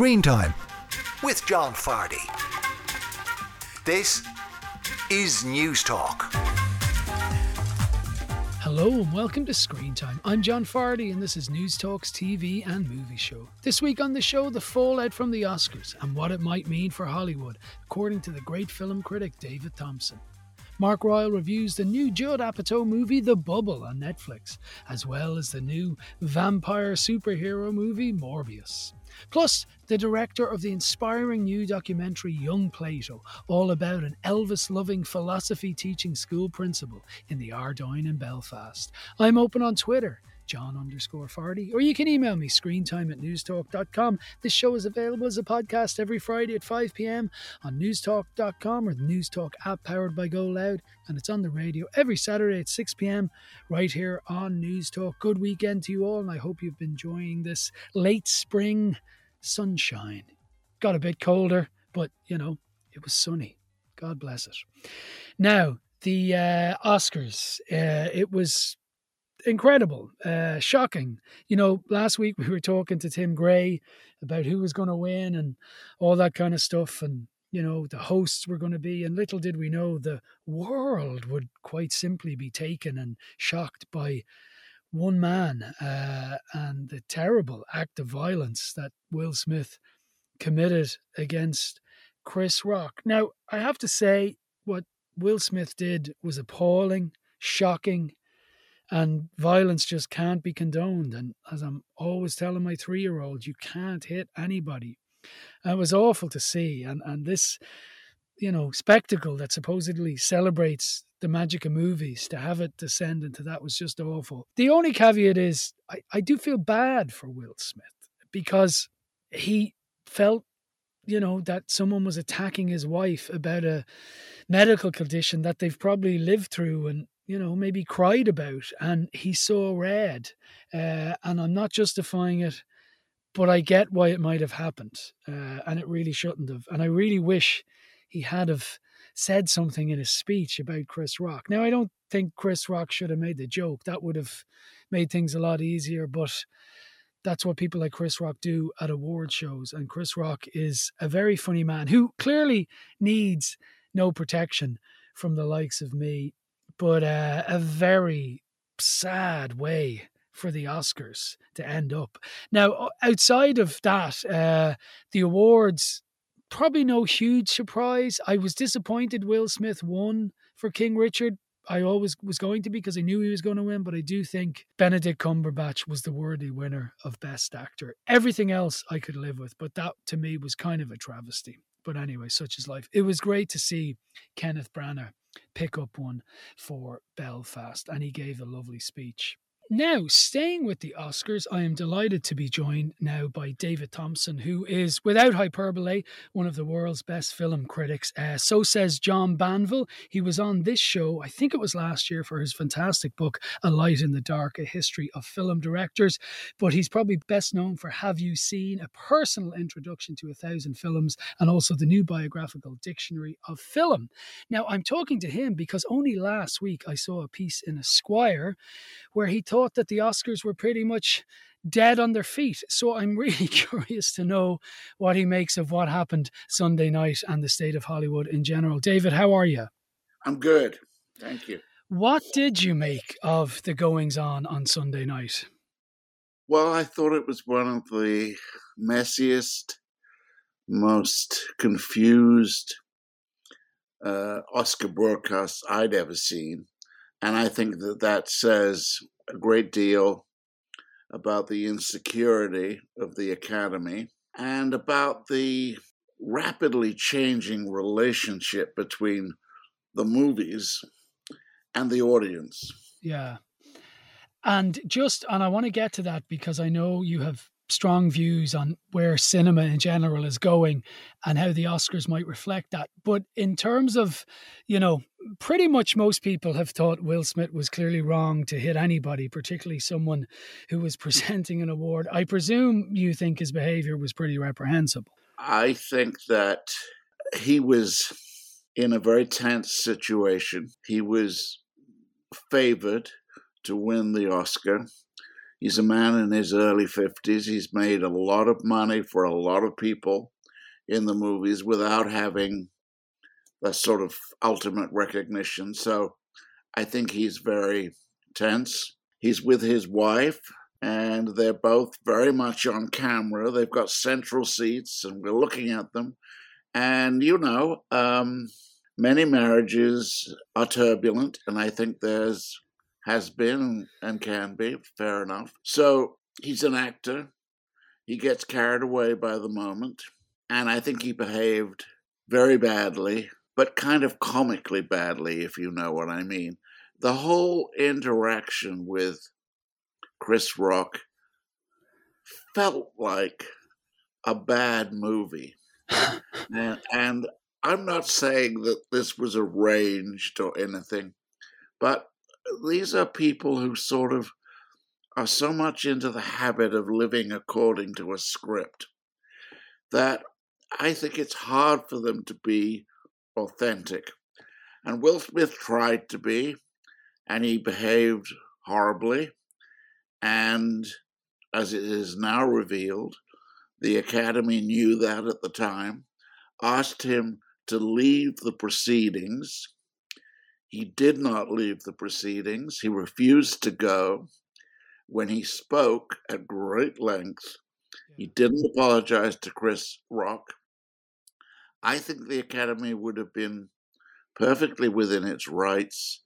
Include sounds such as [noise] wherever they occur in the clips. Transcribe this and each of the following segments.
Screen Time with John Fardy. This is News Talk. Hello and welcome to Screen Time. I'm John Fardy and this is News Talk's TV and movie show. This week on the show, the fallout from the Oscars and what it might mean for Hollywood, according to the great film critic David Thomson. Mark Royal reviews the new Judd Apatow movie The Bubble on Netflix, as well as the new vampire superhero movie Morbius. Plus, the director of the inspiring new documentary Young Plato, all about an Elvis loving philosophy teaching school principal in the Ardoyne in Belfast. I'm open on Twitter John underscore Fardy, or you can email me screentime at newstalk.com. This show is available as a podcast every Friday at 5 p.m. on newstalk.com or the Newstalk app powered by Go Loud, and it's on the radio every Saturday at 6 p.m. right here on Newstalk. Good weekend to you all, and I hope you've been enjoying this late spring sunshine. Got a bit colder, but you know, it was sunny. God bless it. Now, the uh, Oscars, uh, it was incredible, uh, shocking. You know, last week we were talking to Tim Gray about who was going to win and all that kind of stuff, and you know the hosts were going to be, and little did we know the world would quite simply be taken and shocked by one man uh, and the terrible act of violence that Will Smith committed against Chris Rock. Now, I have to say, what Will Smith did was appalling, shocking, and violence just can't be condoned. And as I'm always telling my three year old, you can't hit anybody. And it was awful to see. And, and this, you know, spectacle that supposedly celebrates the magic of movies, to have it descend into that was just awful. The only caveat is I, I do feel bad for Will Smith because he felt you know that someone was attacking his wife about a medical condition that they've probably lived through and you know, maybe cried about, and he saw red. Uh, and I'm not justifying it, but I get why it might have happened, uh, and it really shouldn't have. And I really wish he had have said something in his speech about Chris Rock. Now, I don't think Chris Rock should have made the joke. That would have made things a lot easier, but that's what people like Chris Rock do at award shows. And Chris Rock is a very funny man who clearly needs no protection from the likes of me but uh, a very sad way for the Oscars to end up. Now, outside of that, uh, the awards probably no huge surprise. I was disappointed Will Smith won for King Richard. I always was going to be because I knew he was going to win, but I do think Benedict Cumberbatch was the worthy winner of Best Actor. Everything else I could live with, but that to me was kind of a travesty. But anyway, such is life. It was great to see Kenneth Branagh pick up one for Belfast, and he gave a lovely speech. Now, staying with the Oscars, I am delighted to be joined now by David Thomson, who is, without hyperbole, one of the world's best film critics. Uh, so says John Banville. He was on this show, I think it was last year, for his fantastic book, A Light in the Dark A History of Film Directors. But he's probably best known for Have You Seen? A personal introduction to a thousand films, and also the new biographical dictionary of film. Now, I'm talking to him because only last week I saw a piece in Esquire where he thought thought that the Oscars were pretty much dead on their feet. So I'm [laughs] really curious to know what he makes of what happened Sunday night and the state of Hollywood in general. David, how are you? I'm good. Thank you. What did you make of the goings on on Sunday night? Well, I thought it was one of the messiest, most confused uh, Oscar broadcasts I'd ever seen. And I think that that says a great deal about the insecurity of the academy and about the rapidly changing relationship between the movies and the audience. Yeah. And just, and I want to get to that because I know you have strong views on where cinema in general is going and how the Oscars might reflect that. But in terms of, you know, pretty much most people have thought Will Smith was clearly wrong to hit anybody, particularly someone who was [laughs] presenting an award. I presume you think his behavior was pretty reprehensible. I think that he was in a very tense situation. He was favored to win the Oscar He's a man in his early 50s. He's made a lot of money for a lot of people in the movies without having that sort of ultimate recognition. So I think he's very tense. He's with his wife, and they're both very much on camera. They've got central seats, and we're looking at them. And, you know, um, many marriages are turbulent, and I think there's has been and can be, fair enough. So he's an actor. He gets carried away by the moment. And I think he behaved very badly, but kind of comically badly, if you know what I mean. The whole interaction with Chris Rock felt like a bad movie. and, and I'm not saying that this was arranged or anything, but these are people who sort of are so much into the habit of living according to a script that I think it's hard for them to be authentic. And Will Smith tried to be, and he behaved horribly. And as it is now revealed, the Academy knew that at the time, asked him to leave the proceedings. He did not leave the proceedings. He refused to go. When he spoke at great length, he didn't apologize to Chris Rock. I think the Academy would have been perfectly within its rights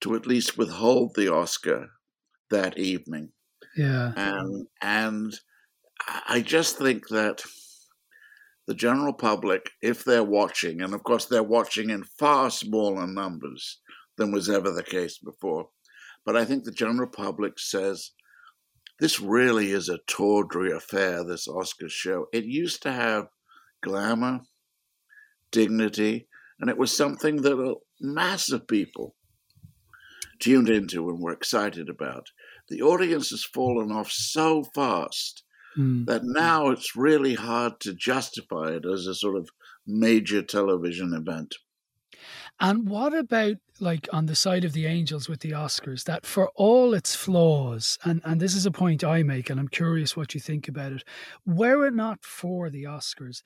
to at least withhold the Oscar that evening. Yeah. Um, and and I just think that the general public, if they're watching, and of course they're watching in far smaller numbers than was ever the case before, but I think the general public says this really is a tawdry affair, this Oscar show. It used to have glamour, dignity, and it was something that a mass of people tuned into and were excited about. The audience has fallen off so fast mm. that now it's really hard to justify it as a sort of major television event. And what about like on the side of the angels with the Oscars, that for all its flaws, and, and this is a point I make, and I'm curious what you think about it, were it not for the Oscars,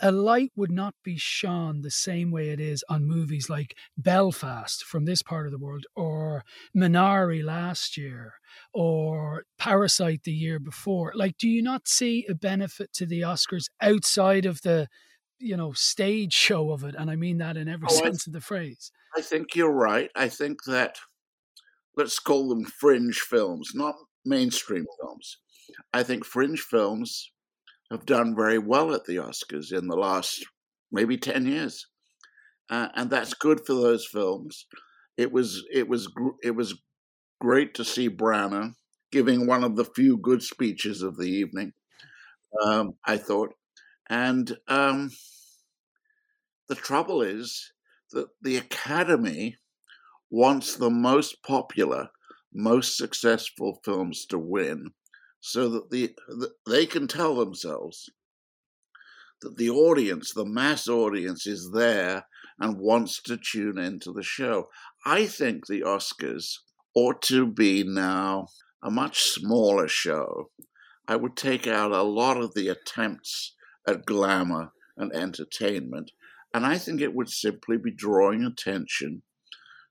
a light would not be shone the same way it is on movies like Belfast from this part of the world, or Minari last year, or Parasite the year before. Like, do you not see a benefit to the Oscars outside of the, you know, stage show of it? And I mean that in every oh, [laughs] sense of the phrase. I think you're right. I think that let's call them fringe films, not mainstream films. I think fringe films have done very well at the Oscars in the last maybe 10 years. Uh, and that's good for those films. It was it was it was great to see Branagh giving one of the few good speeches of the evening. Um, I thought, and um, the trouble is that the Academy wants the most popular, most successful films to win, so that the, the they can tell themselves that the audience, the mass audience, is there and wants to tune into the show. I think the Oscars ought to be now a much smaller show. I would take out a lot of the attempts at glamour and entertainment, and I think it would simply be drawing attention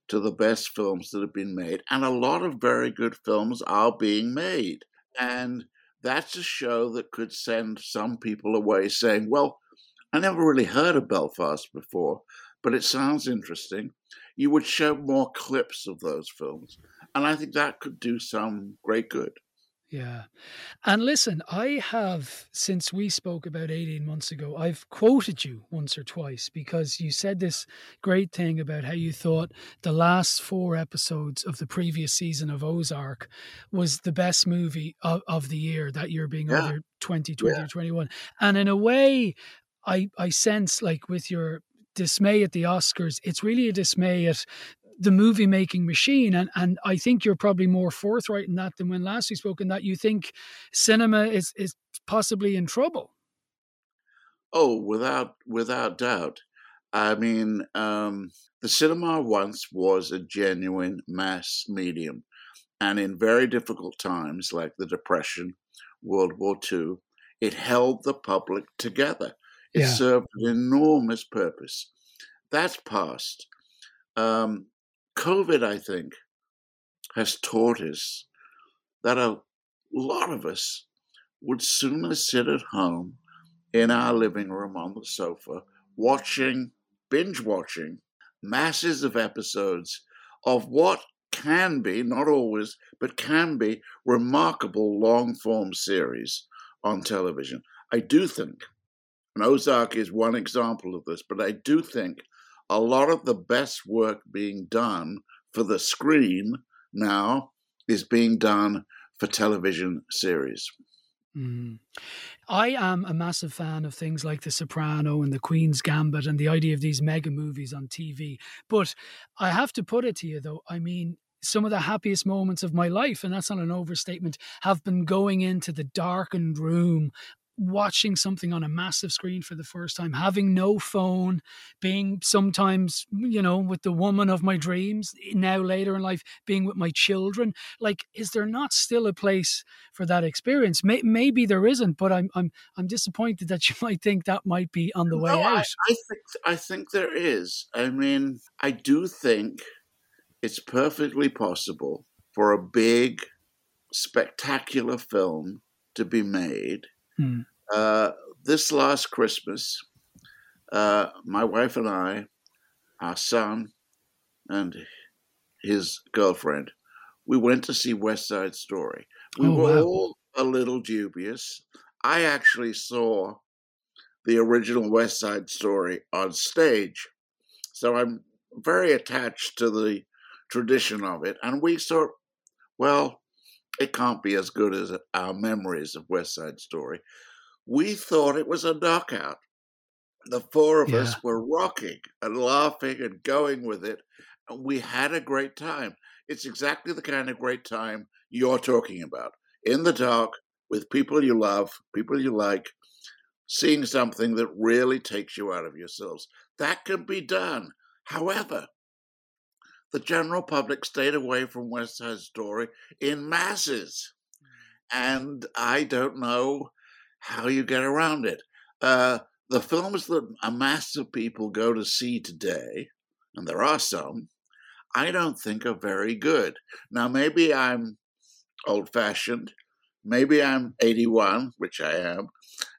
to the best films that have been made. And a lot of very good films are being made. And that's a show that could send some people away saying, well, I never really heard of Belfast before, but it sounds interesting. You would show more clips of those films. And I think that could do some great good. Yeah. And listen, I have, since we spoke about 18 months ago, I've quoted you once or twice because you said this great thing about how you thought the last four episodes of the previous season of Ozark was the best movie of, of the year, that year being yeah. either 2020 yeah. or 21. And in a way, I, I sense like with your dismay at the Oscars, it's really a dismay at the movie making machine. And, and I think you're probably more forthright in that than when last we spoke, in that you think cinema is, is possibly in trouble. Oh, without without doubt. I mean, um, the cinema once was a genuine mass medium. And in very difficult times like the Depression, World War II, it held the public together. It Yeah. served an enormous purpose. That's past. Um, COVID, I think, has taught us that a lot of us would sooner sit at home in our living room on the sofa watching, binge watching masses of episodes of what can be, not always, but can be remarkable long form series on television. I do think, and Ozark is one example of this, but I do think a lot of the best work being done for the screen now is being done for television series. Mm. I am a massive fan of things like The Soprano and The Queen's Gambit and the idea of these mega movies on TV. But I have to put it to you, though, I mean, some of the happiest moments of my life, and that's not an overstatement, have been going into the darkened room watching something on a massive screen for the first time, having no phone, being sometimes, you know, with the woman of my dreams, now later in life, being with my children. Like, is there not still a place for that experience? May- maybe there isn't, but I'm I'm I'm disappointed that [laughs] you might think that might be on the way No, I, out. I think I think there is. I mean, I do think it's perfectly possible for a big, spectacular film to be made. Hmm. Uh, this last Christmas, uh, my wife and I, our son, and his girlfriend, we went to see West Side Story. We Oh, were wow. all a little dubious. I actually saw the original West Side Story on stage. So I'm very attached to the tradition of it. And we thought, well, it can't be as good as our memories of West Side Story. We thought it was a knockout. The four of Yeah. us were rocking and laughing and going with it. And we had a great time. It's exactly the kind of great time you're talking about. In the dark, with people you love, people you like, seeing something that really takes you out of yourselves. That can be done. However, the general public stayed away from West Side Story in masses. And I don't know how you get around it. Uh, the films that a mass of people go to see today, and there are some, I don't think are very good. Now, maybe I'm old fashioned. Maybe I'm 81, which I am.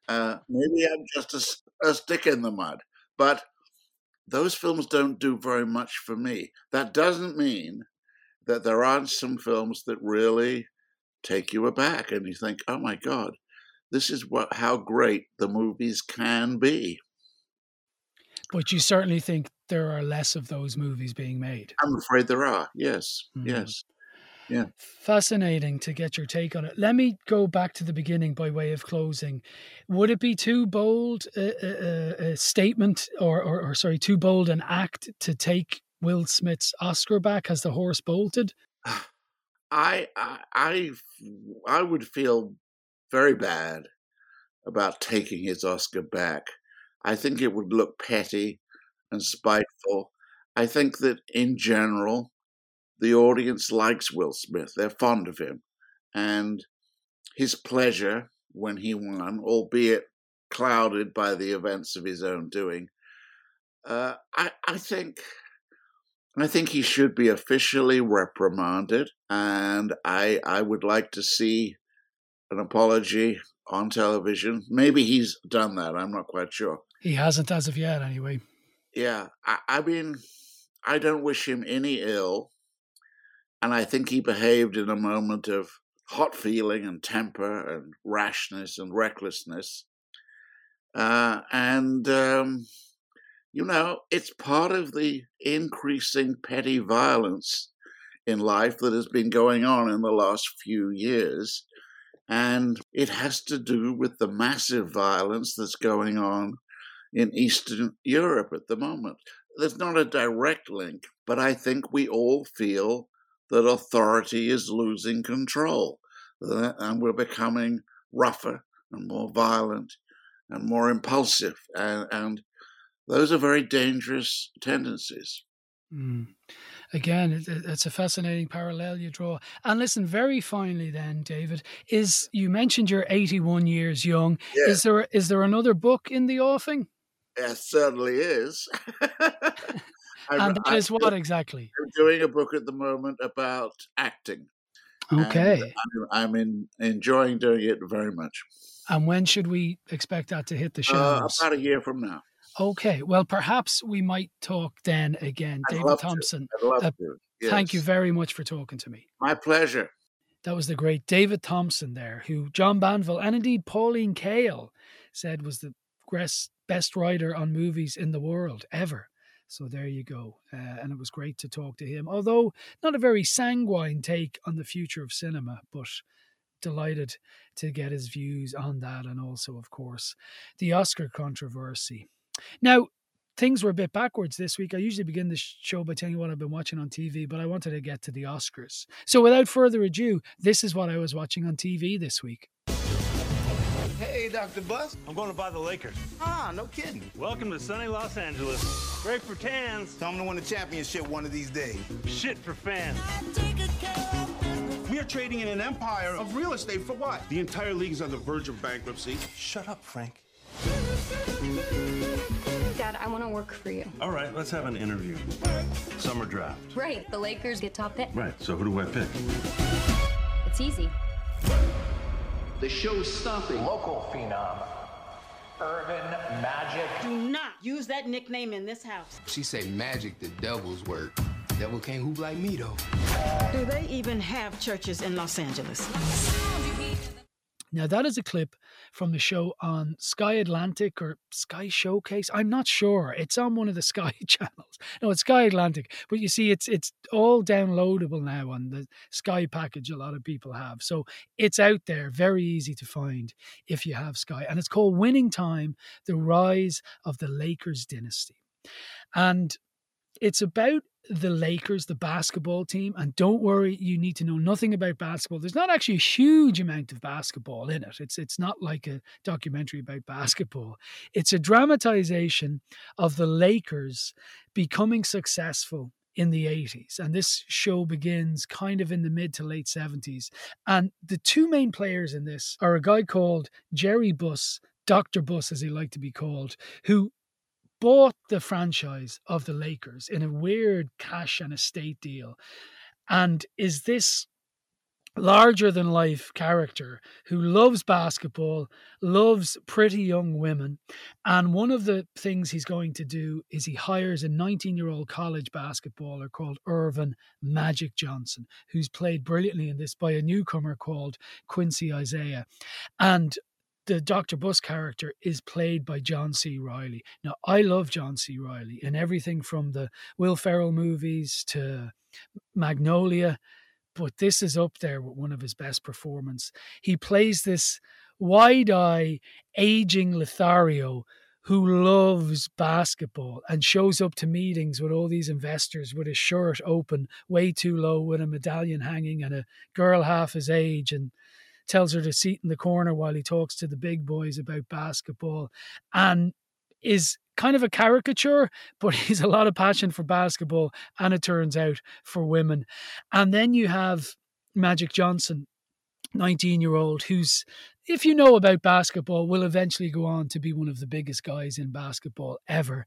Uh, maybe I'm just a stick in the mud. But those films don't do very much for me. That doesn't mean that there aren't some films that really take you aback and you think, oh my God, this is what how great the movies can be. But you certainly think there are less of those movies being made. I'm afraid there are. Yes, Mhm. yes. Fascinating to get your take on it. Let me go back to the beginning by way of closing. Would it be too bold a, a, a statement, or, or, or sorry, too bold an act to take Will Smith's Oscar back? Has the horse bolted? I, I I I would feel very bad about taking his Oscar back. I think it would look petty and spiteful. I think that in general, the audience likes Will Smith. They're fond of him. And his pleasure when he won, albeit clouded by the events of his own doing, uh, I, I think I think he should be officially reprimanded, and I I would like to see an apology on television. Maybe he's done that. I'm not quite sure. He hasn't as of yet, anyway. Yeah, I, I mean, I don't wish him any ill, and I think he behaved in a moment of hot feeling and temper and rashness and recklessness. Uh, and um, you know, it's part of the increasing petty violence in life that has been going on in the last few years. And it has to do with the massive violence that's going on in Eastern Europe at the moment. There's not a direct link, but I think we all feel that authority is losing control and we're becoming rougher and more violent and more impulsive. And, and those are very dangerous tendencies. Mm. Again, it's a fascinating parallel you draw. And listen, very finally, then, David, is you mentioned you're 81 years young. Yeah. Is there is there another book in the offing? It certainly is. [laughs] and that is what exactly? I'm doing a book at the moment about acting. Okay. I'm, I'm in, enjoying doing it very much. And when should we expect that to hit the Uh, shelves? about a year from now. okay. Well, perhaps we might talk then again. I'd David. Thomson, I'd love uh, to. thank you very much for talking to me. My pleasure. That was the great David Thomson there, who John Banville and indeed Pauline Kael said was the best writer on movies in the world ever. So there you go. Uh, and it was great to talk to him, although not a very sanguine take on the future of cinema, but delighted to get his views on that. And also, of course, the Oscar controversy. Now, things were a bit backwards this week. I usually begin the show by telling you what I've been watching on TV, but I wanted to get to the Oscars. So without further ado, this is what I was watching on TV this week. Hey, Dr. Buss. I'm going to buy the Lakers. Ah, no kidding. Welcome to sunny Los Angeles. Great for tans, Tell them to win the championship one of these days. shit for fans. We are trading in an empire of real estate for what? The entire league is on the verge of bankruptcy. Shut up, Frank. Dad, I want to work for you. All right, let's have an interview. Summer draft. Right, the Lakers get top pick. Right, so who do I pick? It's easy. The show's stopping. Local phenom, Earvin Magic. Do not use that nickname in this house. She say magic the devil's work. Devil can't hoop like me though. Do they even have churches in Los Angeles? Now, that is a clip from the show on Sky Atlantic or Sky Showcase. I'm not sure. It's on one of the [laughs] Sky channels. No, it's Sky Atlantic. But you see, it's it's all downloadable now on the Sky package a lot of people have. So it's out there, very easy to find if you have Sky. And it's called Winning Time The Rise of the Lakers Dynasty. And it's about the Lakers, the basketball team. And don't worry, you need to know nothing about basketball. There's not actually a huge amount of basketball in it. It's it's not like a documentary about basketball. It's a dramatization of the Lakers becoming successful in the 80s. And this show begins kind of in the mid to late 70s. And the two main players in this are a guy called Jerry Buss, Dr. Buss, as he liked to be called, who bought the franchise of the Lakers in a weird cash and estate deal and is this larger than life character who loves basketball, loves pretty young women. And one of the things he's going to do is he hires a 19 year old college basketballer called Earvin Magic Johnson, who's played brilliantly in this by a newcomer called Quincy Isaiah. And the Dr. Buss character is played by John C. Reilly. Now, I love John C. Reilly in everything from the Will Ferrell movies to Magnolia, but this is up there with one of his best performances. He plays this wide eye, aging Lothario who loves basketball and shows up to meetings with all these investors with his shirt open way too low with a medallion hanging and a girl half his age and tells her to sit in the corner while he talks to the big boys about basketball and is kind of a caricature, but [laughs] he's a lot of passion for basketball and it turns out for women. And then you have Magic Johnson, 19 year old, who's, if you know about basketball, will eventually go on to be one of the biggest guys in basketball ever.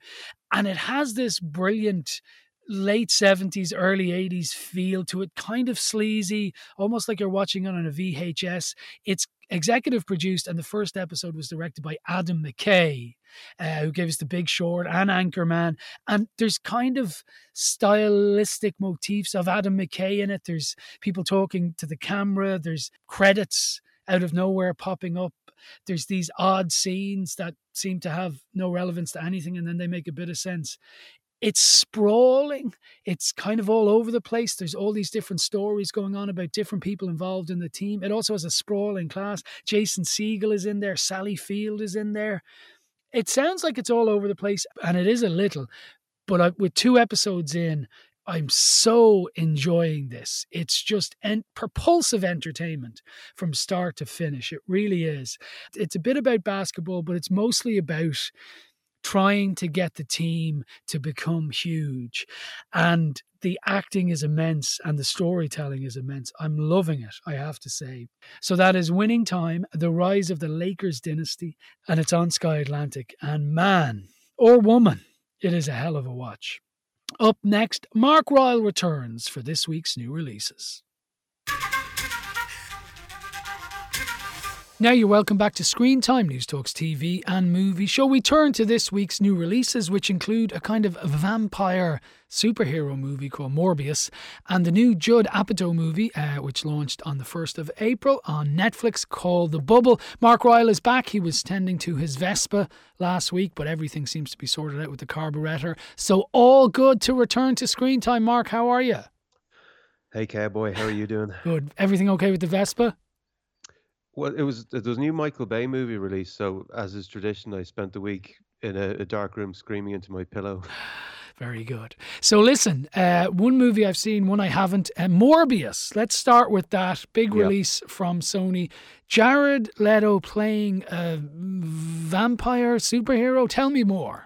And it has this brilliant late 70s, early 80s feel to it, kind of sleazy, almost like you're watching it on a VHS. It's executive produced, and the first episode was directed by Adam McKay, uh, who gave us The Big Short and Anchorman. And there's kind of stylistic motifs of Adam McKay in it. There's people talking to the camera, there's credits out of nowhere popping up. There's these odd scenes that seem to have no relevance to anything, and then they make a bit of sense it's sprawling. It's kind of all over the place. There's all these different stories going on about different people involved in the team. It also has a sprawling class. Jason Segel is in there. Sally Field is in there. It sounds like it's all over the place, and it is a little. But I, with two episodes in, I'm so enjoying this. It's just en- propulsive entertainment from start to finish. It really is. It's a bit about basketball, but it's mostly about trying to get the team to become huge. And the acting is immense and the storytelling is immense. I'm loving it, I have to say. So that is Winning Time, The Rise of the Lakers Dynasty, and it's on Sky Atlantic. And man or woman, it is a hell of a watch. Up next, Mark Ryle returns for this week's new releases. Now you're welcome back to Screen Time, News Talks TV and movie show. We turn to this week's new releases, which include a kind of vampire superhero movie called Morbius, and the new Judd Apatow movie, uh, which launched on the 1st of April on Netflix called The Bubble. Mark Ryle is back. He was tending to his Vespa last week, but everything seems to be sorted out with the carburetor. So all good to return to Screen Time. Mark, how are you? Hey, cowboy, how are you doing? Good. Everything okay with the Vespa? Well, it was there was a new Michael Bay movie released, so as is tradition, I spent the week in a, a dark room screaming into my pillow. [sighs] Very good. So listen, uh, one movie I've seen, one I haven't. Uh, Morbius. Let's start with that big Yep. release from Sony. Jared Leto playing a vampire superhero. Tell me more.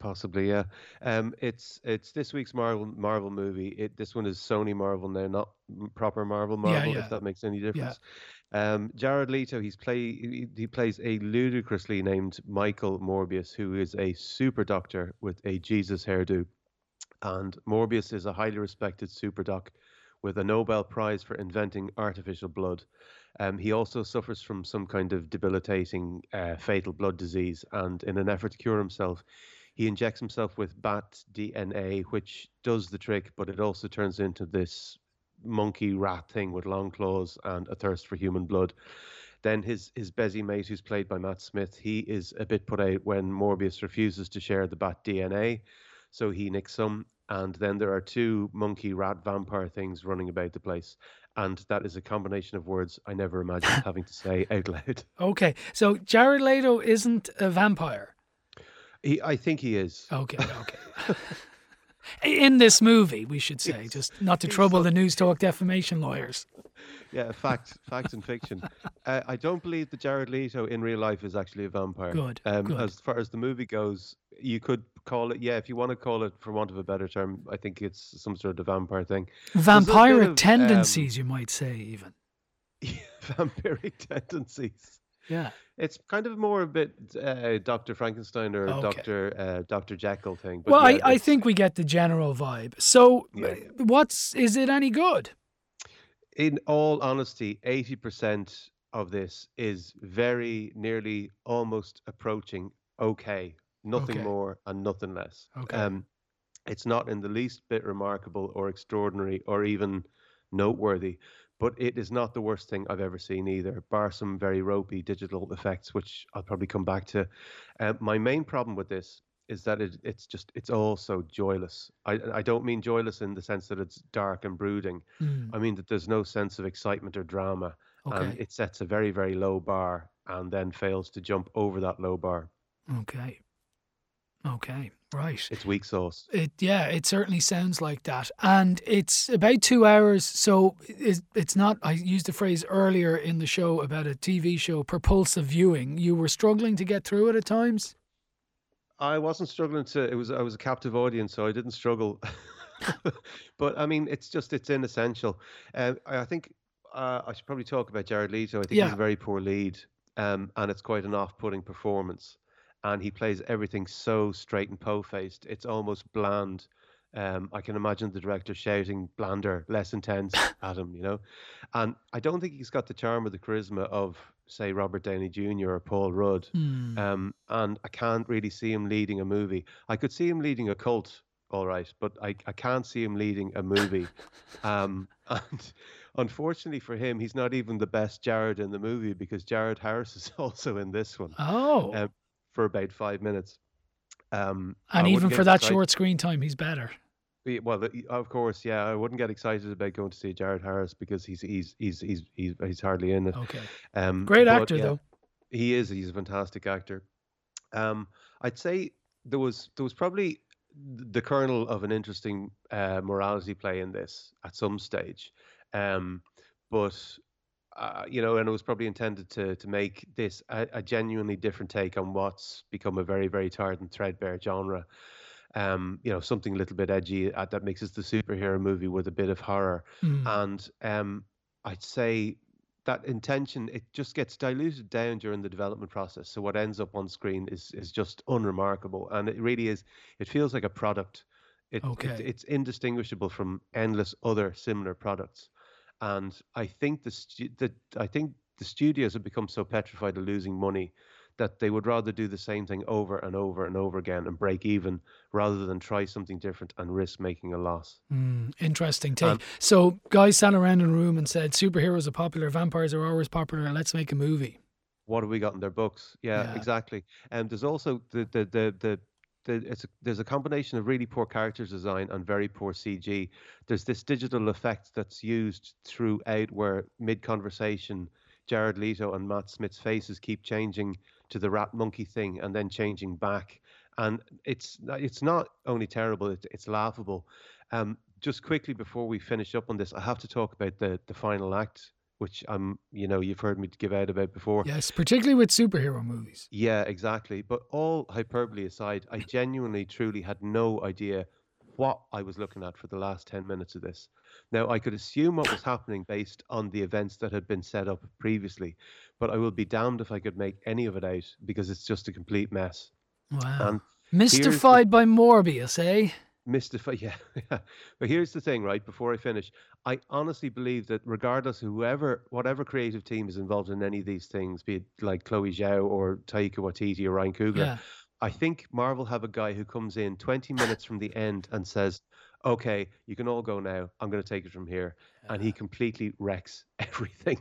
Possibly, yeah. Um, it's it's this week's Marvel Marvel movie. It this one is Sony Marvel now, not proper Marvel Yeah, Marvel. yeah. If that makes any difference. Um, Jared Leto, he's play he, plays a ludicrously named Michael Morbius, who is a super doctor with a Jesus hairdo, and Morbius is a highly respected super doc with a Nobel Prize for inventing artificial blood. Um, he also suffers from some kind of debilitating uh, fatal blood disease, and in an effort to cure himself, he injects himself with bat DNA, which does the trick, but it also turns into this monkey rat thing with long claws and a thirst for human blood. Then his his busy mate, who's played by Matt Smith, he is a bit put out when Morbius refuses to share the bat DNA, so he nicks some. And then there are two monkey rat vampire things running about the place, and that is a combination of words I never imagined [laughs] having to say out loud. Okay, so Jared Leto isn't a vampire. He, I think he is. Okay, okay. [laughs] In this movie, we should say, just not to trouble the news [laughs] talk defamation lawyers. Yeah, facts, facts, and fiction. Uh, I don't believe that Jared Leto in real life is actually a vampire. Good, Um, good. As far as the movie goes, you could call it. Yeah, if you want to call it, for want of a better term, I think it's some sort of vampire thing. Vampiric of, um, tendencies, you might say, even. [laughs] vampiric tendencies. Yeah. It's kind of more a bit uh, Doctor Frankenstein or Okay. Doctor uh, Doctor Jekyll thing. But Well, yeah, I, I think we get the general vibe. So, Yeah, uh, what's is it any good? in all honesty, 80% of this is very nearly almost approaching okay. Nothing Okay. more and nothing less. Okay. Um, it's not in the least bit remarkable or extraordinary or even noteworthy, but it is not the worst thing I've ever seen either, bar some very ropey digital effects, which I'll probably come back to. Um, my main problem with this is that it, it's just it's all so joyless. I I don't mean joyless in the sense that it's dark and brooding. Mm. I mean that there's no sense of excitement or drama, and Okay. it sets a very very low bar and then fails to jump over that low bar. Okay. Okay. Right. It's weak sauce. It yeah, it certainly sounds like that, and it's about two hours. So it's, it's not. I used the phrase earlier in the show about a TV show, propulsive viewing. You were struggling to get through it at times. I wasn't struggling to. It was I was a captive audience, so I didn't struggle. [laughs] but I mean, it's just it's inessential. Um, I think uh, I should probably talk about Jared Leto. I think he's a very poor lead, um, and it's quite an off-putting performance. And he plays everything so straight and po-faced. It's almost bland. Um, I can imagine the director shouting blander, less intense [laughs] at him, you know. And I don't think he's got the charm or the charisma of, say, Robert Downey Jr. or Paul Rudd. Hmm. Um, and I can't really see him leading a movie. I could see him leading a cult, all right, but I, I can't see him leading a movie. um, [laughs] and unfortunately for him, he's not even the best Jared in the movie because Jared Harris is [laughs] also in this one Oh, um, for about five minutes. Um, and wouldn't even for that excited- short screen time, he's better. Well, of course, yeah. I wouldn't get excited about going to see Jared Harris because he's he's he's he's he's, he's hardly in it. Okay. Um, Great actor, yeah, though. He is. He's a fantastic actor. Um, I'd say there was there was probably the kernel of an interesting uh, morality play in this at some stage, um, but uh, you know, and it was probably intended to to make this a, a genuinely different take on what's become a very very tired and threadbare genre. um, you know, something a little bit edgy uh, that mixes the superhero movie with a bit of horror. Mm. And um, I'd say that intention it just gets diluted down during the development process. So what ends up on screen is is just unremarkable, and it really is. It feels like a product. It, it- Okay. it's indistinguishable from endless other similar products. And I think the stu- the I think the studios have become so petrified of losing money that they would rather do the same thing over and over and over again and break even rather than try something different and risk making a loss. Mm, interesting take. Um, so, guys sat around in a room and said, "Superheroes are popular, vampires are always popular. Let's make a movie." what have we got in their books? Yeah, Yeah. exactly. And there's also the the the the, a, there's a combination of really poor character design and very poor CG. There's this digital effect that's used throughout where mid conversation, Jared Leto and Matt Smith's faces keep changing to the rat monkey thing and then changing back, and it's it's not only terrible, it's it's laughable. Um, just quickly before we finish up on this, I have to talk about the the final act, which I'm, you know you've heard me give out about before. Yes, particularly with superhero movies. Yeah, exactly. But all hyperbole aside, I genuinely, truly had no idea what I was looking at for the last 10 minutes of this. Now, I could assume what was happening based on the events that had been set up previously, but I will be damned if I could make any of it out because it's just a complete mess. Wow. And here's the- Mystified by Morbius, eh? Mystify [laughs] yeah, yeah. But here's the thing right before i finish i honestly believe that regardless of whoever whatever creative team is involved in any of these things be it like chloe zhao or taika waititi or ryan coogler Yeah. i think marvel have a guy who comes in 20 minutes from the end and says okay you can all go now. I'm going to take it from here and he completely wrecks [laughs] everything.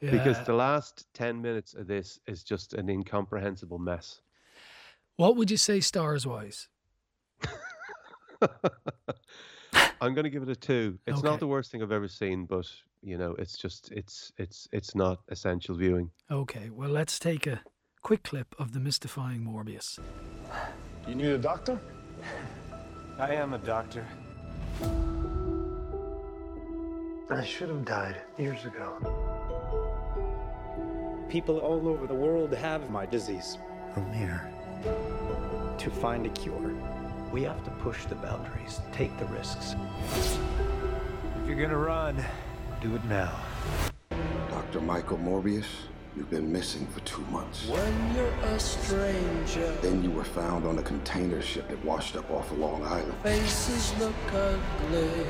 Because the last 10 minutes of this is just an incomprehensible mess. What would you say, stars wise? [laughs] I'm going to give it a two. It's Okay. not the worst thing I've ever seen, but you know, it's just it's it's it's not essential viewing. Okay, well, let's take a quick clip of the mystifying Morbius. You need a doctor? I am a doctor. I should have died years ago. People all over the world have my disease. I'm here to find a cure. We have to push the boundaries, take the risks. If you're gonna run, Do it now. Dr. Michael Morbius, you've been missing for two months. When you're a stranger, Then you were found on a container ship that washed up off of Long Island. faces look ugly.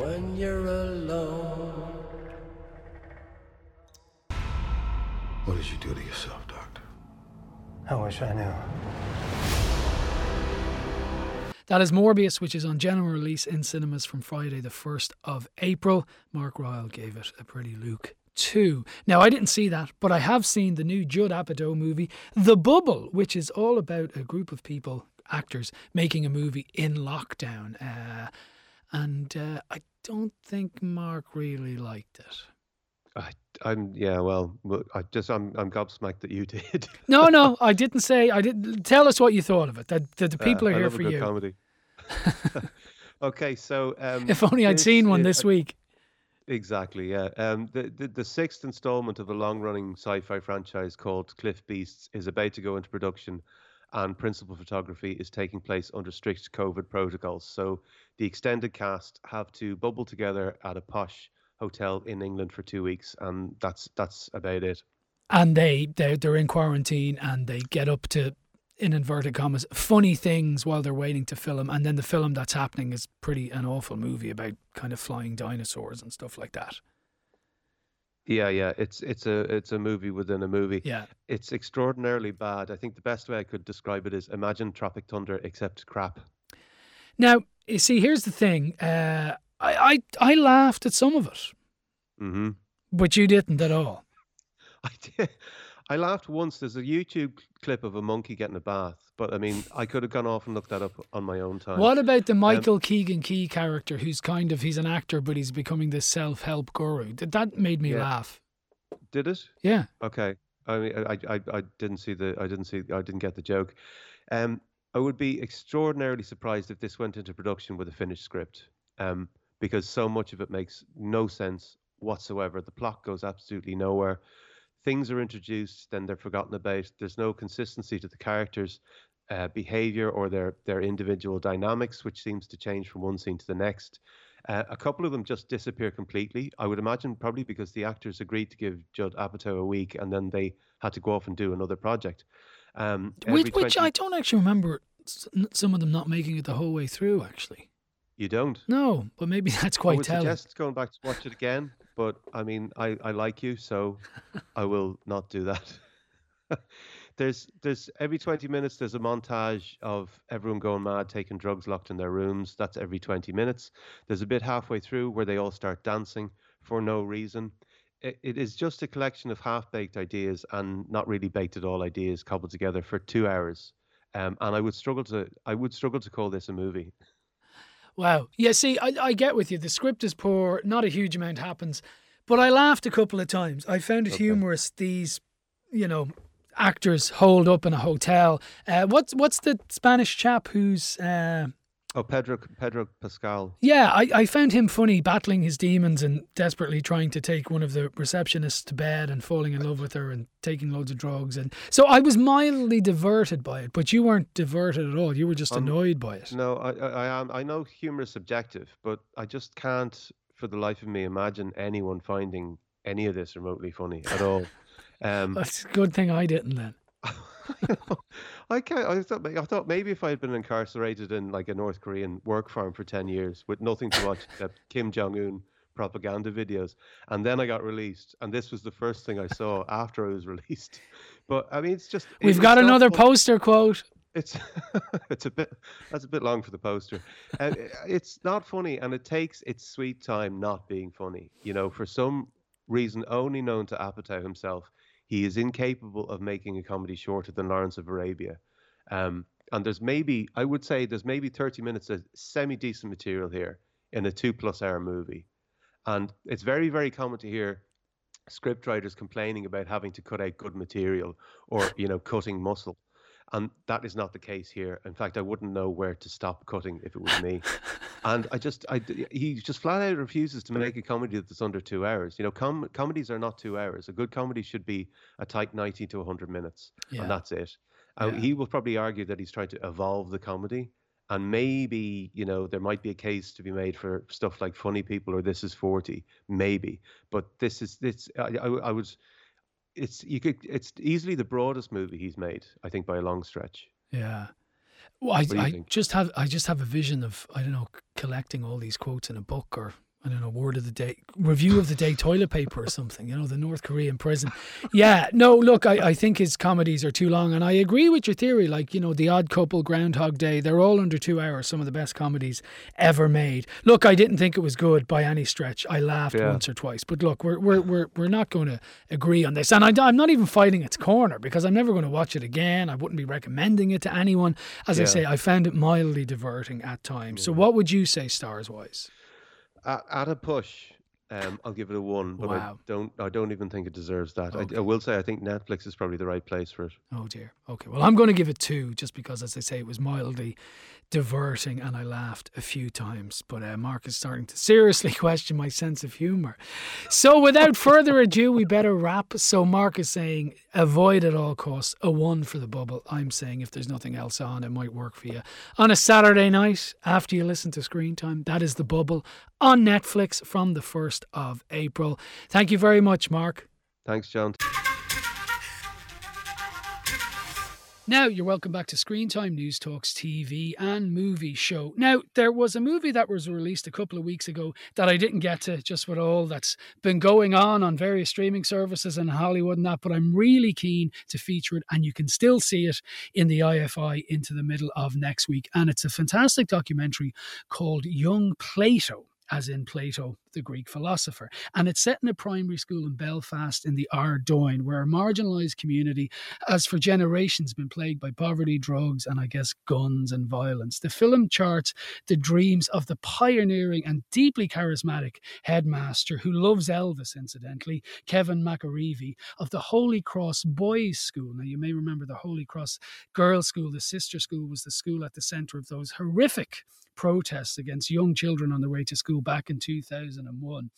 When you're alone, What did you do to yourself, Doctor? I wish I knew. That is Morbius, which is on general release in cinemas from Friday, the 1st of April. Mark Ryle gave it a pretty Luke 2. Now, I didn't see that, but I have seen the new Judd Apatow movie, The Bubble, which is all about a group of people, actors, making a movie in lockdown. Uh, and uh, I don't think Mark really liked it. I, I'm yeah, well, I just I'm I'm gobsmacked that you [laughs] did. No, no, I didn't say. I didn't. Tell us what you thought of it. That, that the Uh, people are I here for good you. Comedy. [laughs] okay, so um, If only I'd seen one is- this week. Exactly, yeah. Um, the, the the sixth installment of a long-running sci-fi franchise called Cliff Beasts is about to go into production, and principal photography is taking place under strict COVID protocols. So the extended cast have to bubble together at a posh hotel in England for two weeks, and that's that's about it. and they they're, they're in quarantine and they get up to in inverted commas funny things while they're waiting to film and then the film that's happening is pretty an awful movie about kind of flying dinosaurs and stuff like that Yeah, yeah. It's it's a it's a movie within a movie. Yeah. It's extraordinarily bad. I think the best way I could describe it is imagine Tropic Thunder except crap. now you see here's the thing uh, I, I i laughed at some of it Mm-hmm. but you didn't at all [laughs] I did. I laughed once. There's a YouTube clip of a monkey getting a bath, but I mean, I could have gone off and looked that up on my own time. what about the Um, michael keegan key character who's kind of he's an actor but he's becoming this self-help guru that, that made me Yeah. laugh Did it? yeah Okay. I mean, I, I, I didn't see the, I didn't see, I didn't get the joke. Um, I would be extraordinarily surprised if this went into production with a finished script, um, because so much of it makes no sense whatsoever. The plot goes absolutely nowhere. things are introduced, then they're forgotten about. There's no consistency to the characters' uh, behavior or their their individual dynamics, which seems to change from one scene to the next. Uh, a couple of them just disappear completely. I would imagine probably because the actors agreed to give Judd Apatow a week, and then they had to go off and do another project. Um, Which, which 20 I don't actually remember some of them not making it the whole way through, actually. You don't. No, but maybe [laughs] that's quite I would telling. suggest going back to watch it again, but I mean, I, I like you, so [laughs] I will not do that. [laughs] there's there's every 20 minutes there's a montage of everyone going mad, taking drugs, locked in their rooms. That's every 20 minutes. There's a bit halfway through where they all start dancing for no reason. It, it is just a collection of half-baked ideas and not really baked at all ideas cobbled together for two hours. Um, and I would struggle to I would struggle to call this a movie. Wow. Yeah, see, I, I get with you. The script is poor, not a huge amount happens, but I laughed a couple of times. I found it humorous, these, you know, actors holed up in a hotel. Uh, what's what's the Spanish chap who's. Uh, Oh, Pedro Pedro Pascal. yeah, I, I found him funny battling his demons and desperately trying to take one of the receptionists to bed and falling in love with her and taking loads of drugs. And so I was mildly diverted by it, but you weren't diverted at all. You were just Um, annoyed by it. No, I, I, I am. I know humor is subjective, but I just can't, for the life of me, imagine anyone finding any of this remotely funny at all. [laughs] Um, That's a good thing I didn't then. [laughs] I can't. I thought. I thought maybe if I had been incarcerated in like a North Korean work farm for ten years with nothing to watch [laughs] except Kim Jong Un propaganda videos, and then I got released, and this was the first thing I saw after I was [laughs] released. But I mean, it's just we've it's got another fun- poster quote. It's it's a bit that's a bit long for the poster. Uh, it's not funny, and it takes its sweet time not being funny. You know, for some reason only known to Apatow himself, he is incapable of making a comedy shorter than Lawrence of Arabia. Um, and there's maybe I would say there's maybe 30 minutes of semi decent material here in a two plus hour movie, and it's very very common to hear scriptwriters complaining about having to cut out good material or [laughs] you know cutting muscle and that is not the case here. In fact i wouldn't know where to stop cutting if it was me. [laughs] And i just i he just flat out refuses to make a comedy that's under two hours. You know com- comedies are not two hours. A good comedy should be a tight 90 to 100 minutes Yeah. and that's it. Uh, he will probably argue that he's trying to evolve the comedy and maybe you know there might be a case to be made for stuff like funny people or this is 40 maybe. But this is this i, I, I would it's you could it's easily the broadest movie he's made i think by a long stretch Yeah. Well, I, I think? just have I just have a vision of I don't know collecting all these quotes in a book or I don't know word of the day review of the day toilet paper or something. You know the North Korean prison. Yeah. No. Look, I, I think his comedies are too long, and I agree with your theory. Like you know, The Odd Couple, Groundhog Day, they're all under two hours. Some of the best comedies ever made. Look, I didn't think it was good by any stretch. I laughed Yeah. once or twice, but look, we're we're we're, we're not going to agree on this, and I, am not even fighting its corner because I'm never going to watch it again. I wouldn't be recommending it to anyone. As I say, I found it mildly diverting at times. So, mm. what would you say, stars wise? At, at a push um, I'll give it a one, but I Wow. don't. I don't even think it deserves that. Okay. I, I will say I think Netflix is probably the right place for it. Oh dear. Okay. Well, I'm going to give it two, just because, as I say, it was mildly diverting, and I laughed a few times. But uh, Mark is starting to seriously [laughs] question my sense of humour. So, without further ado, we better wrap. So, Mark is saying avoid at all costs a one for the bubble. I'm saying if there's nothing else on, it might work for you on a Saturday night after you listen to Screen Time. That is the bubble on Netflix from the first of April. Thank you very much, Mark. Thanks, John. Now, you're welcome back to Screen Time Newstalk's TV and Movie Show. Now, there was a movie that was released a couple of weeks ago that I didn't get to, just with all that's been going on on various streaming services in Hollywood and that, but I'm really keen to feature it, and you can still see it in the IFI into the middle of next week. And it's a fantastic documentary called Young Plato as in Plato, the Greek philosopher. And it's set in a primary school in Belfast in the Ardoyne, where a marginalised community has for generations been plagued by poverty, drugs, and I guess guns and violence. The film charts the dreams of the pioneering and deeply charismatic headmaster who loves Elvis, incidentally, Kevin McArevey of the Holy Cross Boys School. Now, you may remember the Holy Cross Girls School, the sister school, was the school at the centre of those horrific protests against young children on their way to school back in 2001.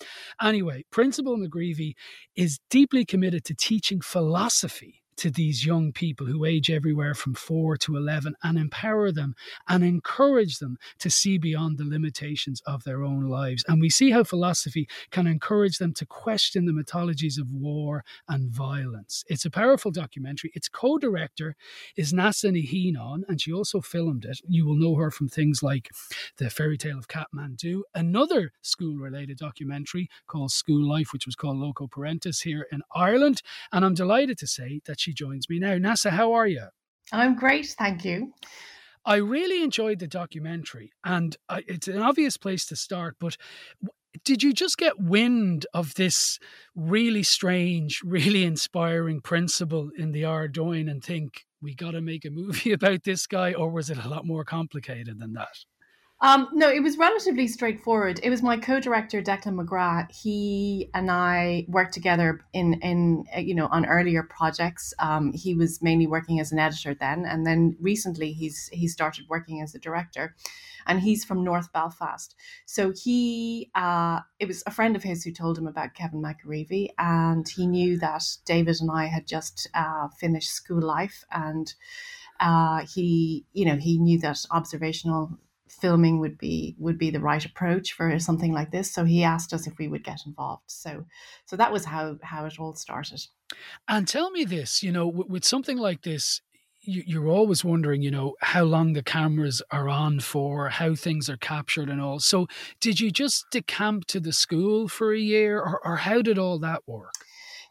Anyway, Principal McArevey is deeply committed to teaching philosophy to these young people who age everywhere from 4 to 11 and empower them and encourage them to see beyond the limitations of their own lives. And we see how philosophy can encourage them to question the mythologies of war and violence. It's a powerful documentary. Its co director is Neasa ní Chianáin, and she also filmed it. You will know her from things like The Fairy Tale of Kathmandu, another school related documentary called School Life, which was called Loco Parentis here in Ireland. And I'm delighted to say that she joins me now. Neasa, how are you? I'm great, thank you. I really enjoyed the documentary, and it's an obvious place to start, but did you just get wind of this really strange, [laughs] really inspiring principle in the Ardoyne and think we got to make a movie [laughs] about this guy, or was it a lot more complicated than that? Um, no, it was relatively straightforward. It was my co-director Declan McGrath. He and I worked together in in uh, you know on earlier projects. Um, he was mainly working as an editor then, and then recently he's he started working as a director, and he's from North Belfast. So he uh, it was a friend of his who told him about Kevin McArevey, and he knew that David and I had just uh, finished school life and. Uh, he, you know, he knew that observational filming would be would be the right approach for something like this so he asked us if we would get involved so so that was how how it all started and tell me this you know with, something like this you're always wondering, you know, how long the cameras are on for, how things are captured and all. So, did you just decamp to the school for a year, or, or how did all that work?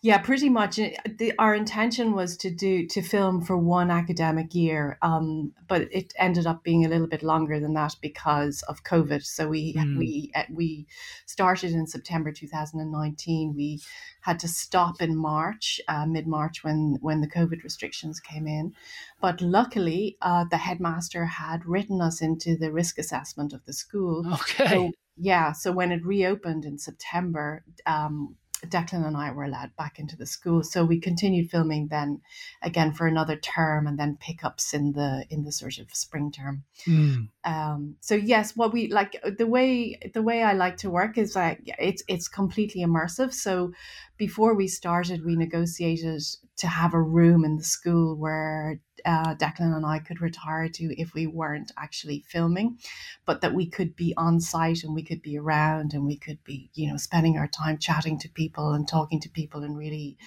Yeah, pretty much. Uh, the, our intention was to do to film for one academic year, um, but it ended up being a little bit longer than that because of COVID. So we mm. we uh, we started in September 2019. We had to stop in March, uh, mid March, when when the COVID restrictions came in. But luckily, uh, the headmaster had written us into the risk assessment of the school. Okay. So, yeah, so when it reopened in September, um, Declan and I were allowed back into the school. So we continued filming then again for another term and then pickups in the in the sort of spring term. Mm. Um, so yes, what we like the way the way I like to work is like it's it's completely immersive. So before we started, we negotiated to have a room in the school where uh, Declan and I could retire to if we weren't actually filming, but that we could be on site and we could be around and we could be, you know, spending our time chatting to people and talking to people and really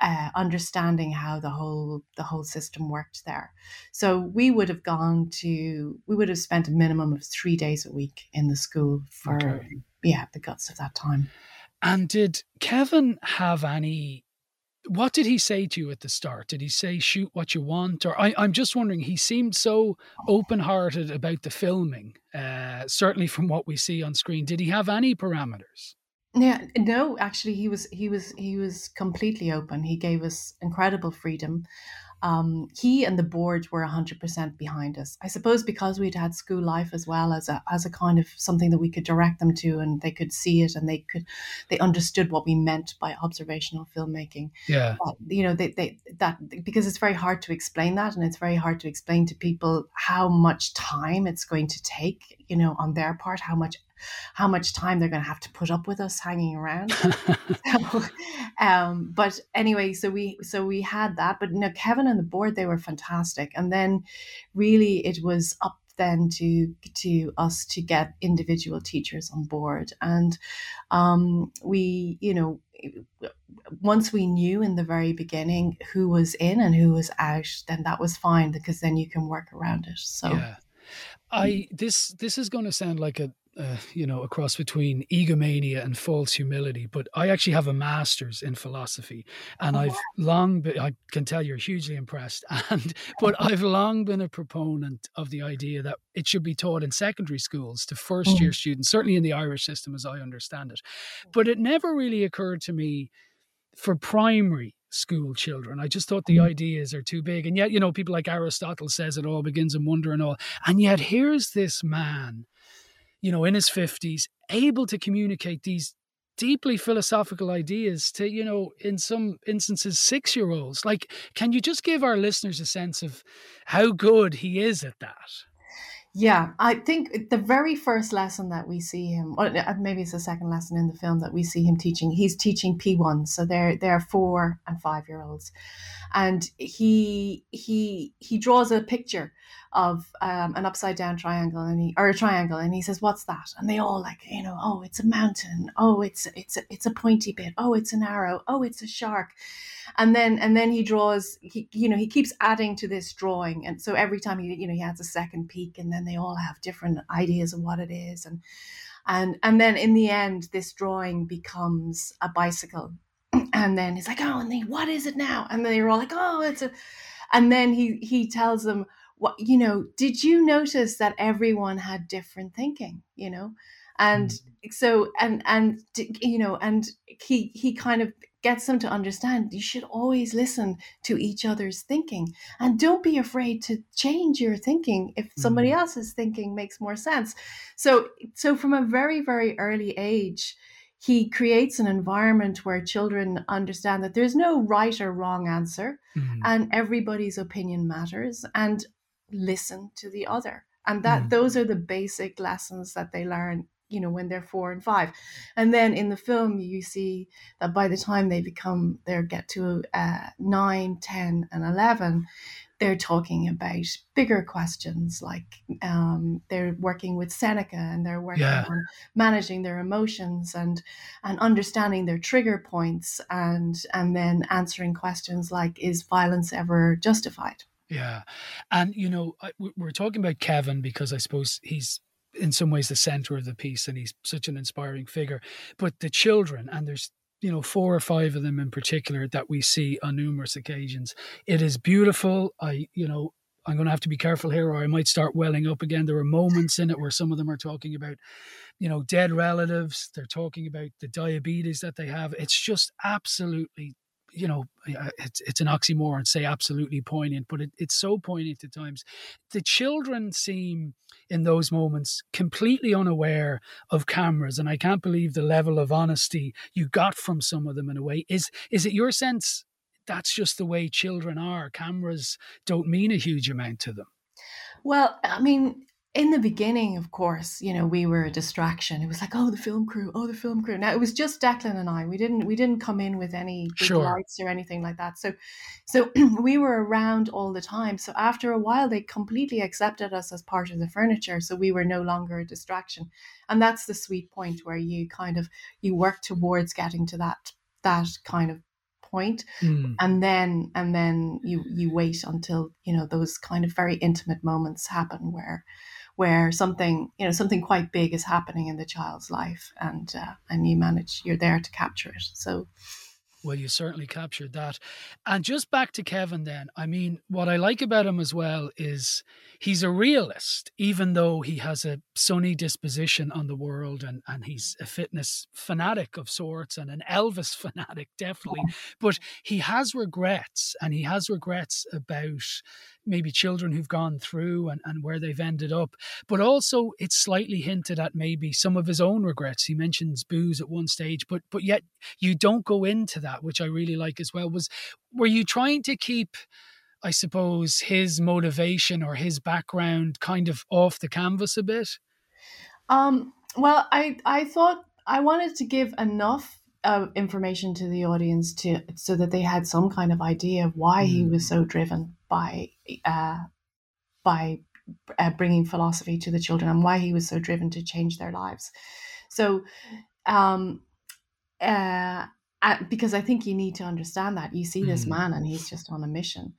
uh, understanding how the whole the whole system worked there. So we would have gone to we would have spent a minimum of three days a week in the school for okay. yeah the guts of that time. And did Kevin have any what did he say to you at the start? Did he say shoot what you want, or I, am just wondering? He seemed so open-hearted about the filming. Uh, certainly, from what we see on screen, did he have any parameters? Yeah, no, actually, he was he was he was completely open. He gave us incredible freedom um, he and the board were 100% behind us. I suppose because we'd had school life as well as a, as a kind of something that we could direct them to and they could see it and they could, they understood what we meant by observational filmmaking. Yeah. Uh, you know, they, they, that, because it's very hard to explain that and it's very hard to explain to people how much time it's going to take, you know, on their part, how much how much time they're going to have to put up with us hanging around. [laughs] [laughs] so, um, but anyway, so we so we had that. But you know, Kevin and the board they were fantastic, and then really it was up then to to us to get individual teachers on board and um, we you know once we knew in the very beginning who was in and who was out then that was fine because then you can work around it so yeah. I this this is going to sound like a uh, you know, a cross between egomania and false humility. But I actually have a master's in philosophy, and oh, I've long been. I can tell you're hugely impressed, [laughs] and but I've long been a proponent of the idea that it should be taught in secondary schools to first year mm. students, certainly in the Irish system as I understand it. But it never really occurred to me for primary school children. I just thought the mm. ideas are too big. And yet, you know, people like Aristotle says it all begins in wonder and all. And yet here's this man you know, in his 50s, able to communicate these deeply philosophical ideas to, you know, in some instances, six year olds. Like, can you just give our listeners a sense of how good he is at that? Yeah, I think the very first lesson that we see him, or uh, maybe it's the second lesson in the film that we see him teaching. He's teaching P1, so they're they're four and five year olds, and he he he draws a picture of um, an upside down triangle and he or a triangle and he says what's that? And they all like you know oh it's a mountain. Oh it's it's a, it's a pointy bit. Oh it's an arrow. Oh it's a shark. And then and then he draws he you know he keeps adding to this drawing. And so every time he you know he adds a second peak and then they all have different ideas of what it is. And and and then in the end this drawing becomes a bicycle. [clears throat] And then he's like oh and then what is it now? And then they're all like oh it's a and then he he tells them what you know did you notice that everyone had different thinking you know and mm. so and and you know and he he kind of gets them to understand you should always listen to each other's thinking and don't be afraid to change your thinking if somebody mm. else's thinking makes more sense so so from a very very early age he creates an environment where children understand that there's no right or wrong answer mm. and everybody's opinion matters and listen to the other and that mm. those are the basic lessons that they learn you know when they're four and five and then in the film you see that by the time they become they get to uh, 9 10 and 11 they're talking about bigger questions like um, they're working with seneca and they're working yeah. on managing their emotions and and understanding their trigger points and and then answering questions like is violence ever justified yeah. And, you know, we're talking about Kevin because I suppose he's in some ways the center of the piece and he's such an inspiring figure. But the children, and there's, you know, four or five of them in particular that we see on numerous occasions. It is beautiful. I, you know, I'm going to have to be careful here or I might start welling up again. There are moments in it where some of them are talking about, you know, dead relatives. They're talking about the diabetes that they have. It's just absolutely you know, it's, it's an oxymoron, say absolutely poignant, but it, it's so poignant at times. The children seem in those moments completely unaware of cameras, and I can't believe the level of honesty you got from some of them in a way. Is is it your sense that's just the way children are? Cameras don't mean a huge amount to them. Well, I mean, in the beginning, of course, you know, we were a distraction. It was like, oh, the film crew, oh, the film crew. Now it was just Declan and I. We didn't we didn't come in with any big sure. lights or anything like that. So so [clears throat] we were around all the time. So after a while they completely accepted us as part of the furniture. So we were no longer a distraction. And that's the sweet point where you kind of you work towards getting to that that kind of point mm. and then and then you you wait until you know those kind of very intimate moments happen where where something you know something quite big is happening in the child's life and uh, and you manage you're there to capture it so well, you certainly captured that. And just back to Kevin, then. I mean, what I like about him as well is he's a realist, even though he has a sunny disposition on the world and, and he's a fitness fanatic of sorts and an Elvis [laughs] fanatic, definitely. But he has regrets and he has regrets about maybe children who've gone through and, and where they've ended up. But also it's slightly hinted at maybe some of his own regrets. He mentions booze at one stage, but but yet you don't go into that, which I really like as well. Was were you trying to keep I suppose his motivation or his background kind of off the canvas a bit? Um, well, I I thought I wanted to give enough uh, information to the audience to so that they had some kind of idea of why mm. he was so driven by uh, by uh, bringing philosophy to the children and why he was so driven to change their lives. So, um, uh, because I think you need to understand that you see this mm. man and he's just on a mission.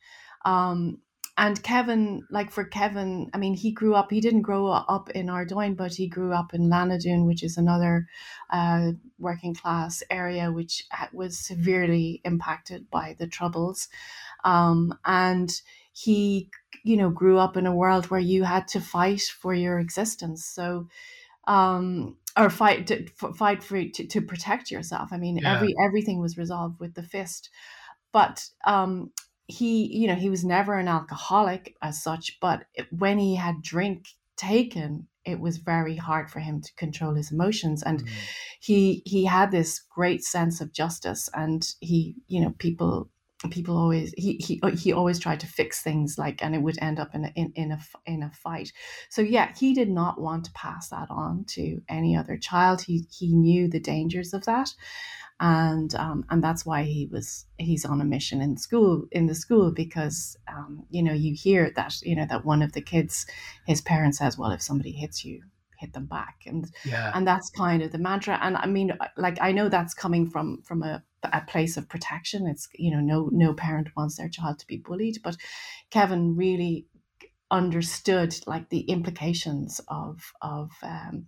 Um, and Kevin, like for Kevin, I mean, he grew up, he didn't grow up in Ardoyne, but he grew up in Lenadoon, which is another uh, working class area which was severely impacted by the Troubles. Um, and he, you know, grew up in a world where you had to fight for your existence. So, um, or fight to fight for to, to protect yourself. I mean, yeah. every everything was resolved with the fist. But um, he you know he was never an alcoholic as such but when he had drink taken it was very hard for him to control his emotions and mm. he he had this great sense of justice and he you know people people always he he he always tried to fix things like and it would end up in a, in in a in a fight. So yeah he did not want to pass that on to any other child. He he knew the dangers of that. And um, and that's why he was he's on a mission in school in the school because um, you know you hear that you know that one of the kids his parents says well if somebody hits you hit them back. And Yeah. and that's kind of the mantra. And i mean like i know that's coming from from a, a place of protection it's you know no no parent wants their child to be bullied but kevin really understood like the implications of of um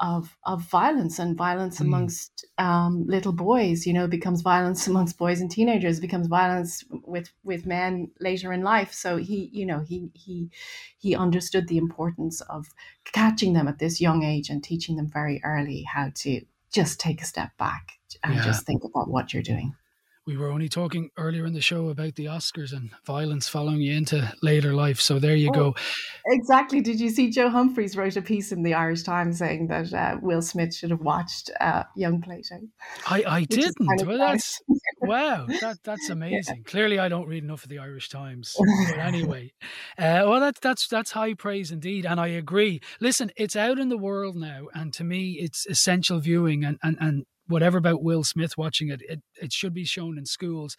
of of violence and violence Mm. amongst um, little boys you know becomes violence [laughs] amongst boys and teenagers becomes violence with with men later in life so he you know he he he understood the importance of catching them at this young age and teaching them very early how to just take a step back and Yeah. just think about what you're doing We were only talking earlier in the show about the Oscars and violence following you into later life. So there you go. Exactly. Did you see Joe Humphreys wrote a piece in the Irish Times saying that uh, Will Smith should have watched uh, Young Plato? I, I didn't. kind of well, that's wow. That that's [laughs] amazing. Clearly, I don't read enough of the Irish Times. But [laughs] anyway, uh, well, that's that's that's high praise indeed, and I agree. Listen, it's out in the world now, and to me, it's essential viewing, and and and. Whatever about Will Smith watching it, it, it should be shown in schools.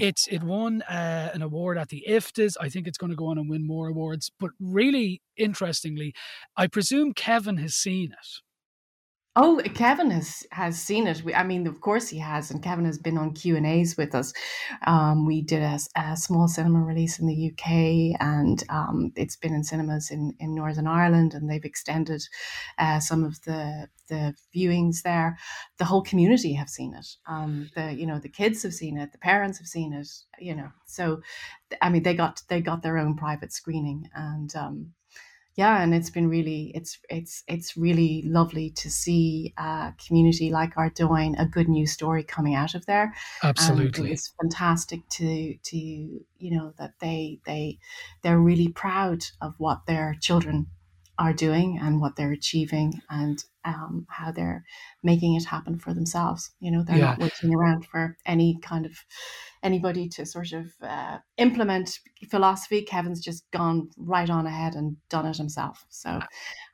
It's it won uh, an award at the IFTAs. I think it's going to go on and win more awards. But really interestingly, I presume Kevin has seen it. Oh, Kevin has has seen it. We, I mean, of course he has, and Kevin has been on Q and A's with us. Um, we did a, a small cinema release in the UK, and um, it's been in cinemas in, in Northern Ireland, and they've extended uh, some of the the viewings there. The whole community have seen it. Um, the you know the kids have seen it, the parents have seen it. You know, so I mean they got they got their own private screening, and um, yeah and it's been really it's it's it's really lovely to see a community like Ardoyne a good news story coming out of there um, Absolutely. it's fantastic to to you know that they they they're really proud of what their children are doing and what they're achieving and um, how they're making it happen for themselves you know they're not Yeah. waiting around for any kind of anybody to sort of uh, implement philosophy. Kevin's just gone right on ahead and done it himself. So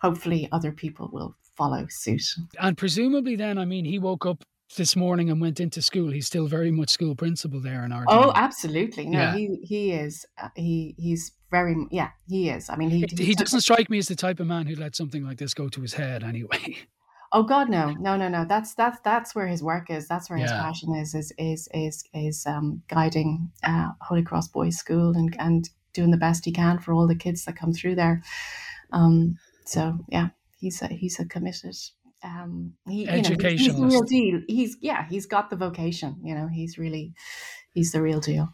hopefully other people will follow suit. And presumably, then, I mean, he woke up this morning and went into school. He's still very much school principal there in our. Oh, absolutely. No, Yeah. he he is. Uh, he he's very yeah. He is. I mean, he He doesn't strike me as the type of man who'd let something like this go to his head anyway. Oh God, no, no, no, no. That's that's that's where his work is. That's where his passion is. Is is is is um, guiding uh, Holy Cross Boys School and and doing the best he can for all the kids that come through there. Um, so yeah, he's a he's a committed. Um, he, you know, he's- he's the real deal. He's yeah, he's got the vocation. You know, he's really he's the real deal.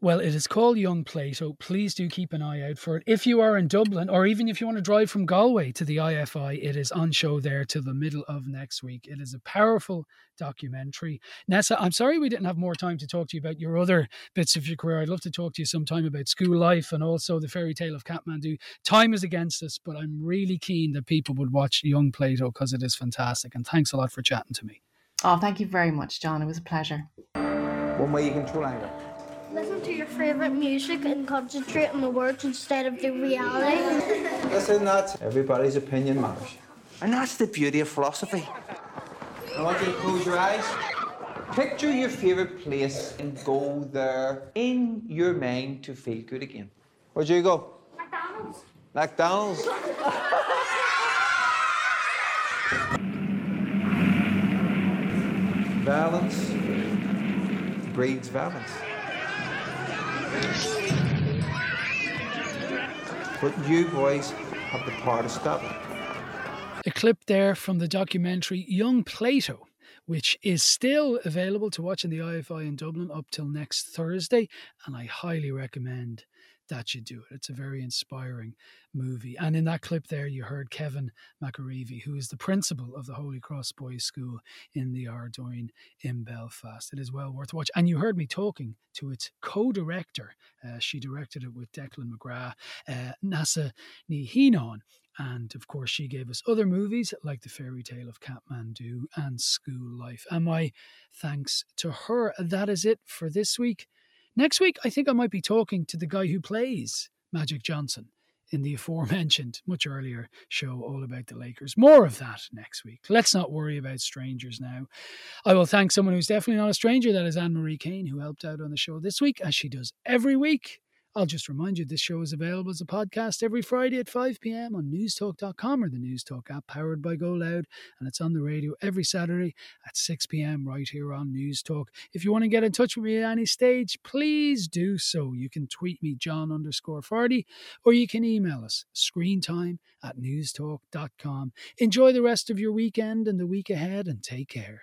Well, it is called Young Plato. Please do keep an eye out for it. If you are in Dublin, or even if you want to drive from Galway to the IFI, it is on show there till the middle of next week. It is a powerful documentary. Neasa, I'm sorry we didn't have more time to talk to you about your other bits of your career. I'd love to talk to you sometime about school life and also the fairy tale of Kathmandu. Time is against us, but I'm really keen that people would watch Young Plato because it is fantastic. And thanks a lot for chatting to me. Oh, thank you very much, John. It was a pleasure. One way you control anger. Listen to your favorite music and concentrate on the words instead of the reality. Listen, that's everybody's opinion matters. And that's the beauty of philosophy. I want you to close your eyes. Picture your favorite place and go there in your mind to feel good again. Where'd you go? McDonald's. McDonald's. [laughs] Violence breeds violence. But you boys have the power to stop it. a clip there from the documentary Young Plato, which is still available to watch in the IFI in Dublin up till next Thursday. And I highly recommend that you do it. It's a very inspiring movie. And in that clip there, you heard Kevin McArevey, who is the principal of the Holy Cross Boys School in the Ardoyne in Belfast. It is well worth watching. And you heard me talking to its co-director. Uh, she directed it with Declan McGrath, uh, Nasa Nihinon. And of course, she gave us other movies like The Fairy Tale of Kathmandu and School Life. And my thanks to her. That is it for this week. Next week, I think I might be talking to the guy who plays Magic Johnson in the [laughs] aforementioned, much earlier show all about the Lakers. More of that next week. Let's not worry about strangers now. I will thank someone who's definitely not a stranger. That is Anne Marie Kane, who helped out on the show this week, as she does every week. I'll just remind you this show is available as a podcast every Friday at 5 p.m. on newstalk.com or the Newstalk app powered by Go Loud. And it's on the radio every Saturday at 6 p.m. right here on Newstalk. If you want to get in touch with me at any stage, please do so. You can tweet me, John underscore Fardy, or you can email us, screentime at newstalk.com. Enjoy the rest of your weekend and the week ahead and take care.